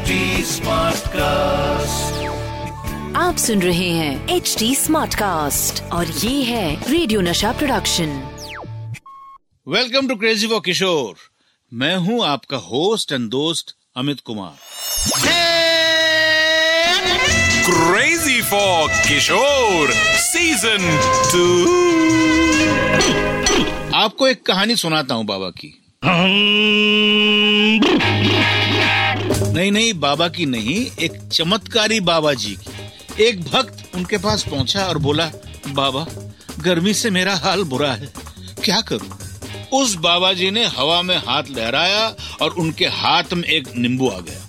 HD Smartcast. आप सुन रहे हैं एच डी स्मार्ट कास्ट और ये है radio Nasha production welcome to crazy for Kishore मैं हूँ आपका होस्ट एंड दोस्त Amit Kumar. Crazy for Kishore season two आपको एक कहानी सुनाता हूँ बाबा की। नहीं नहीं, बाबा की नहीं, एक चमत्कारी बाबा जी की। एक भक्त उनके पास पहुँचा और बोला, बाबा, गर्मी से मेरा हाल बुरा है, क्या करूँ? उस बाबा जी ने हवा में हाथ लहराया और उनके हाथ में एक नींबू आ गया।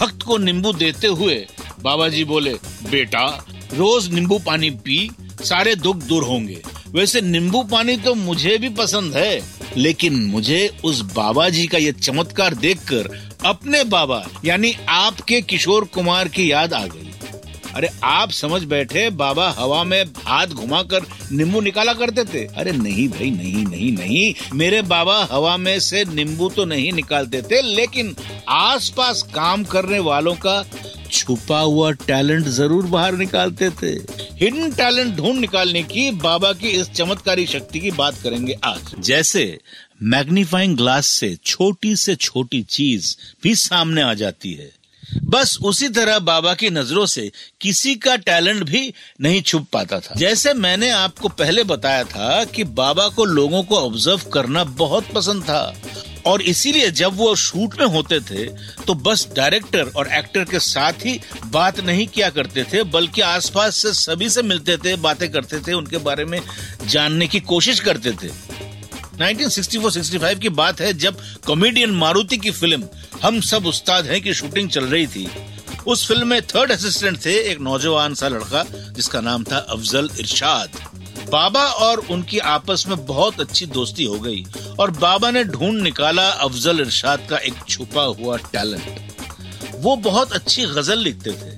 भक्त को नींबू देते हुए बाबा जी बोले, बेटा, रोज नींबू पानी पी, सारे दुख दूर होंगे। वैसे नींबू पानी तो मुझे भी पसंद है। लेकिन मुझे उस बाबा जी का ये चमत्कार देखकर अपने बाबा, यानी आपके किशोर कुमार की याद आ गई। अरे, आप समझ बैठे, बाबा हवा में हाथ घुमाकर नींबू निकाला करते थे। अरे, नहीं भाई, नहीं नहीं नहीं। मेरे बाबा हवा में से नींबू तो नहीं निकालते थे, लेकिन आसपास काम करने वालों का छुपा हुआ टैलेंट ज़रूर बाहर निकालते थे। हिडन टैलेंट ढूंढ निकालने की बाबा की इस चमत्कारी शक्ति की बात करेंगे आज। जैसे मैग्नीफाइंग ग्लास से छोटी से छोटी चीज़ भी सामने आ जाती है। बस उसी तरह बाबा की नज़रों से किसी का टैलेंट भी नहीं छुप पाता था। जैसे मैंने आपको पहले बताया था कि बाबा को लोगों को ऑब्ज़र्व करना बहुत पसंद था। और इसीलिए जब वो शूट में होते थे तो बस डायरेक्टर और एक्टर के साथ ही बात नहीं किया करते थे, बल्कि आसपास से सभी से मिलते थे, बातें करते थे, उनके बारे में जानने की कोशिश करते थे। 1964-65 की बात है, जब कॉमेडियन मारुति की फ़िल्म हम सब उस्ताद हैं की शूटिंग चल रही थी। उस फ़िल्म में थर्ड असिस्टेंट थे एक नौजवान सा लड़का, जिसका नाम था अफजल इरशाद। बाबा और उनकी आपस में बहुत अच्छी दोस्ती हो गई और बाबा ने ढूंढ निकाला अफजल इरशाद का एक छुपा हुआ टैलेंट। वो बहुत अच्छी गज़ल लिखते थे,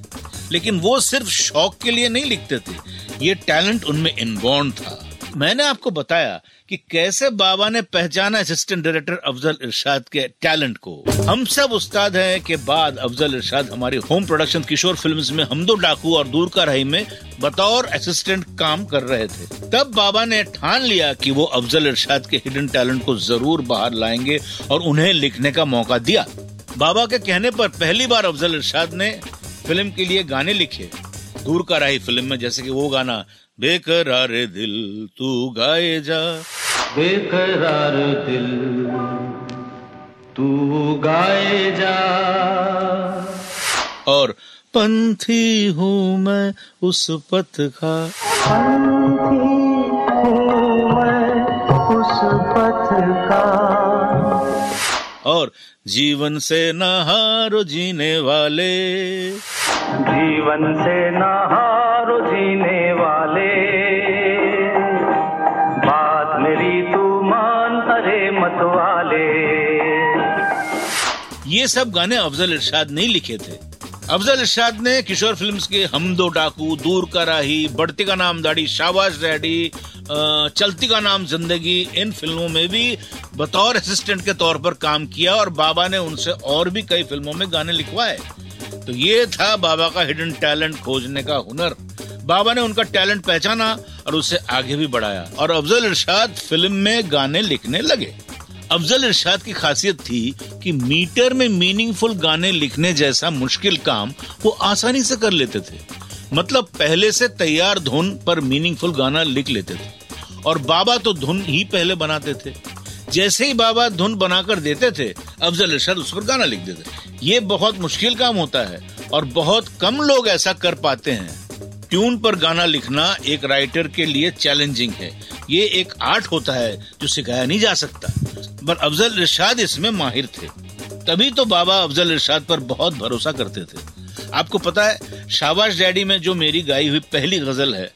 लेकिन वो सिर्फ़ शौक के लिए नहीं लिखते थे। ये टैलेंट उनमें इनबॉर्न था। मैंने आपको बताया कि कैसे बाबा ने पहचाना असिस्टेंट डायरेक्टर अफजल इरशाद के टैलेंट को? हम सब उस्ताद हैं के बाद अफजल इरशाद हमारी होम प्रोडक्शन किशोर फिल्म्स में हम दो डाकू और दूर का रही में बतौर असिस्टेंट काम कर रहे थे। तब बाबा ने ठान लिया कि वो अफजल इरशाद के हिडन टैलेंट को ज़रूर बाहर लाएँगे और उन्हें लिखने का मौका दिया। बाबा के कहने पर पहली बार अफजल इरशाद ने फ़िल्म के लिए गाने लिखे। दूर का राही फ़िल्म में जैसे कि वो गाना, बेकरार दिल तू गाए जा। बेकरार दिल। तू गाए जा। और पंथी हूँ मैं उस पथ का। उस पथ का। और जीवन से नहारो जीने वाले। जीवन से नहारो ये सब गाने अफजल इरशाद नहीं लिखे थे। अफजल इरशाद ने किशोर फिल्म्स के हम दो डाकू, दूर का राही, बढ़ती का नाम दाढ़ी, शाबाश रेडी चलती का नाम ज़िंदगी, इन फ़िल्मों में भी बतौर असिस्टेंट के तौर पर काम किया और बाबा ने उनसे और भी कई फ़िल्मों में गाने लिखवाए। तो ये था बाबा का हिडन टैलेंट खोजने का हुनर। बाबा ने उनका टैलेंट पहचाना और उसे आगे भी बढ़ाया और अफजल इरशाद फ़िल्म में गाने लिखने लगे। अफजल इरशाद की खासियत थी कि मीटर में मीनिंगफुल गाने लिखने जैसा मुश्किल काम वो आसानी से कर लेते थे। मतलब पहले से तैयार धुन पर मीनिंगफुल गाना लिख लेते थे। और बाबा तो धुन ही पहले बनाते थे। जैसे ही बाबा धुन बनाकर देते थे, अफजल इरशाद उस पर गाना लिख देते ये बहुत मुश्किल काम होता है और बहुत कम लोग ऐसा कर पाते हैं। ट्यून पर गाना लिखना एक राइटर के लिए चैलेंजिंग है। ये एक आर्ट होता है जो सिखाया नहीं जा सकता। पर अफजल इरशाद इसमें माहिर थे। तभी तो बाबा अफजल इरशाद पर बहुत भरोसा करते थे। आपको पता है शाबाश डैडी में जो मेरी गाई हुई पहली गज़ल है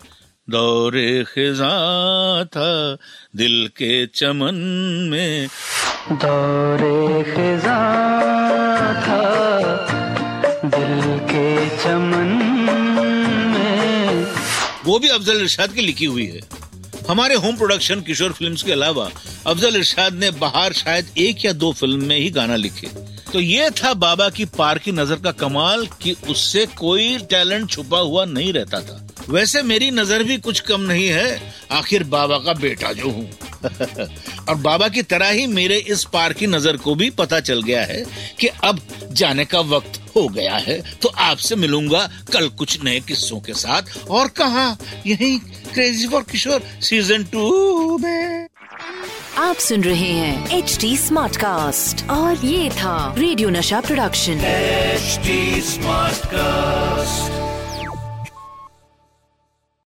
दौरे खिजा था दिल के चमन में। दौरे खिजा था दिल के चमन में। वो भी अफजल इरशाद की लिखी हुई है। हमारे होम प्रोडक्शन किशोर फिल्म्स के अलावा अफजल इरशाद ने बाहर शायद एक या दो फ़िल्म में ही गाना लिखे। तो ये था बाबा की पार की नज़र का कमाल कि उससे कोई टैलेंट छुपा हुआ नहीं रहता था। वैसे मेरी नज़र भी कुछ कम नहीं है। आखिर बाबा का बेटा जो हूँ। और बाबा की तरह ही मेरे इस पार की नज़र को भी पता चल गया है कि अब जाने का वक्त हो गया है। तो आपसे मिलूँगा कल कुछ नए किस्सों के साथ। और कहा? यही crazy for Kishore season two में आप सुन रहे हैं एच डी स्मार्ट कास्ट और ये था radio Nasha production H smart Smartcast.